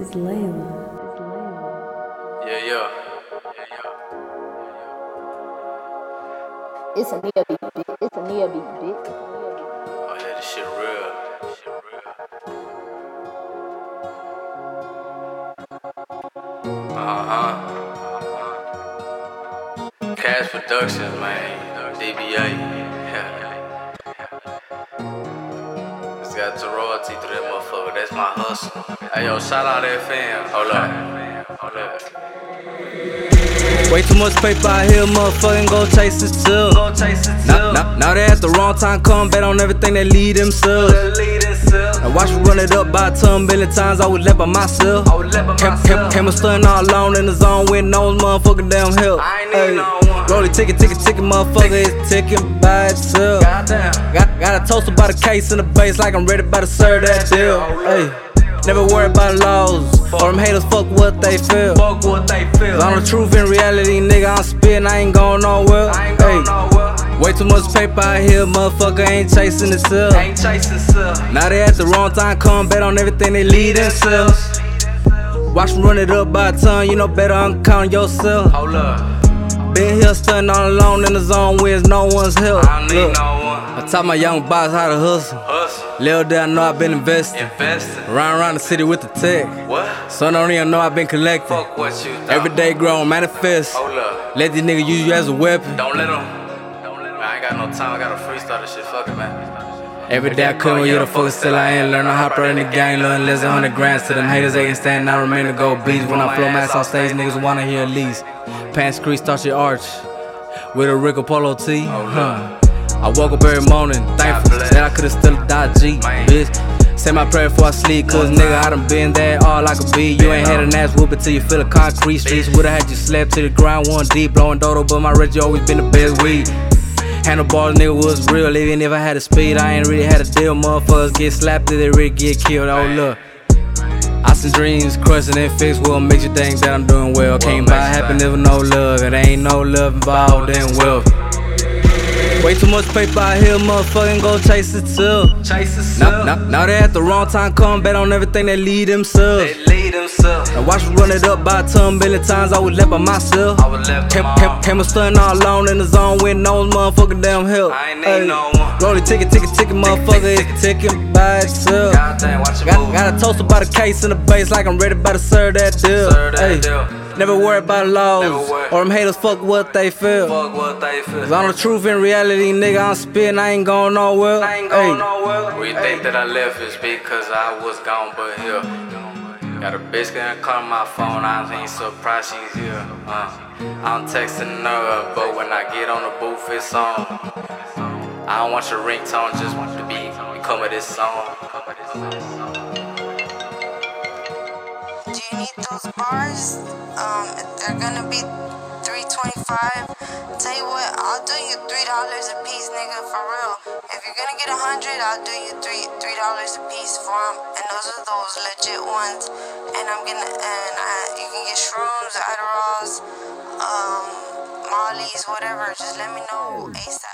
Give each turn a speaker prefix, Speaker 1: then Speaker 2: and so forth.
Speaker 1: is Layla.
Speaker 2: Yeah, yeah. Yeah, yeah.
Speaker 3: It's a Nia beat, bitch. It's a Nia beat, bitch.
Speaker 2: Oh yeah, this shit real. This shit real. Uh huh. Cash Productions, man. DBA. Got the royalty through that motherfucker. That's my hustle. Hey yo, shout out that fam. Hold up. Hold up.
Speaker 4: Way too much paper out here, motherfucking go chase it too.
Speaker 2: Go chase it
Speaker 4: Now, now, now they at the wrong time, come bet on everything they lead themselves. Now watch me run it up by a ton billion times, I was left by myself.
Speaker 2: I was left by myself.
Speaker 4: cam, came a stun all alone in the zone with no motherfucking damn help.
Speaker 2: I ain't need no.
Speaker 4: Roll it, ticket, ticket, ticket, motherfucker, it's ticking by itself.
Speaker 2: Goddamn.
Speaker 4: Got, got a toaster by the case in the base like I'm ready by to serve that deal. Hey, never worry about laws or them haters fuck what they feel.
Speaker 2: Fuck what they feel.
Speaker 4: Cause I'm the truth in reality, nigga. I'm spitting, I ain't going nowhere.
Speaker 2: I ain't going
Speaker 4: Hey,
Speaker 2: nowhere.
Speaker 4: way too much paper out here, motherfucker ain't chasing itself.
Speaker 2: Ain't chasing.
Speaker 4: Now they at the wrong time, come bet on everything they lead themselves. Watch me run it up by a ton, you know better uncount yourself.
Speaker 2: Hold up.
Speaker 4: Been here stunting all alone in the zone where no one's help.
Speaker 2: I don't need
Speaker 4: Look,
Speaker 2: no one.
Speaker 4: I taught my young boss how to hustle.
Speaker 2: Hustle.
Speaker 4: Little did I know I've been investing.
Speaker 2: Investing.
Speaker 4: Round around the city with the tech.
Speaker 2: What?
Speaker 4: Son don't even know I've been collecting.
Speaker 2: Fuck what you thought.
Speaker 4: Every day growing, manifest.
Speaker 2: Hold up.
Speaker 4: Let these niggas use you as a weapon.
Speaker 2: Don't let them. Don't let them. I ain't got no time. I gotta freestyle this shit. Fuck it, man.
Speaker 4: Every day I come with you the focus till I ain't learn. I hop right in the gang, learn less than 100 grams to them haters. They can stand, I remain to go beats. When I flow mass on stage, niggas wanna hear at least. Pants crease, touch your arch. With a Rick Apollo T. Huh. I woke up every morning, thankful. Said I could've still died G, bitch. Say my prayer before I sleep, cause nigga, I done been there all I could be. You ain't had an ass whoop till you feel the concrete streets. Would've had you slept to the ground one deep, blowing dodo, but my Reggie always been the best weed. Handlebars, nigga, was real. Even if I had a speed, I ain't really had a deal. Motherfuckers get slapped till they really get killed. Oh, look. I seen dreams crushing and fix what makes you think that I'm doing well. Can't buy
Speaker 2: makes
Speaker 4: happiness with no love. It ain't no love involved in wealth. Way too much paper out here, motherfucking go chase it too.
Speaker 2: Chase the
Speaker 4: Now, now, now they at the wrong time, come bet on everything they lead themselves.
Speaker 2: They lead themselves.
Speaker 4: Now watch me run it up by a ton billion times, I was left by myself.
Speaker 2: I was left
Speaker 4: Came, came, came a stun all alone in the zone with no motherfucking damn help.
Speaker 2: I ain't need no one.
Speaker 4: Roll it, ticket, ticket, ticket, motherfucker,
Speaker 2: ticket,
Speaker 4: it's ticking by itself.
Speaker 2: Goddamn, watch it
Speaker 4: Got, got a toaster by the case in the base like I'm ready by to serve that deal.
Speaker 2: Serve that deal.
Speaker 4: Never worry about laws or them haters fuck what they feel.
Speaker 2: Fuck what they feel.
Speaker 4: Cause I'm the truth in reality, nigga. I'm spitting, I ain't going nowhere.
Speaker 2: I ain't going nowhere. We think that I left is because I was gone, but here. Got a bitch gonna call my phone, I ain't surprised she's here. Uh, I'm texting her, but when I get on the booth, it's on. I don't want your ringtone just want to be become of this song.
Speaker 5: Do you need those bars? Um, they're gonna be 325. Tell you what, I'll do you three dollars a piece, nigga, for real. If you're gonna get a hundred, I'll do you three three dollars a piece for 'em. Those are those legit ones. And I'm gonna and I, you can get shrooms, Adderalls, um, Molly's, whatever. Just let me know ASAP.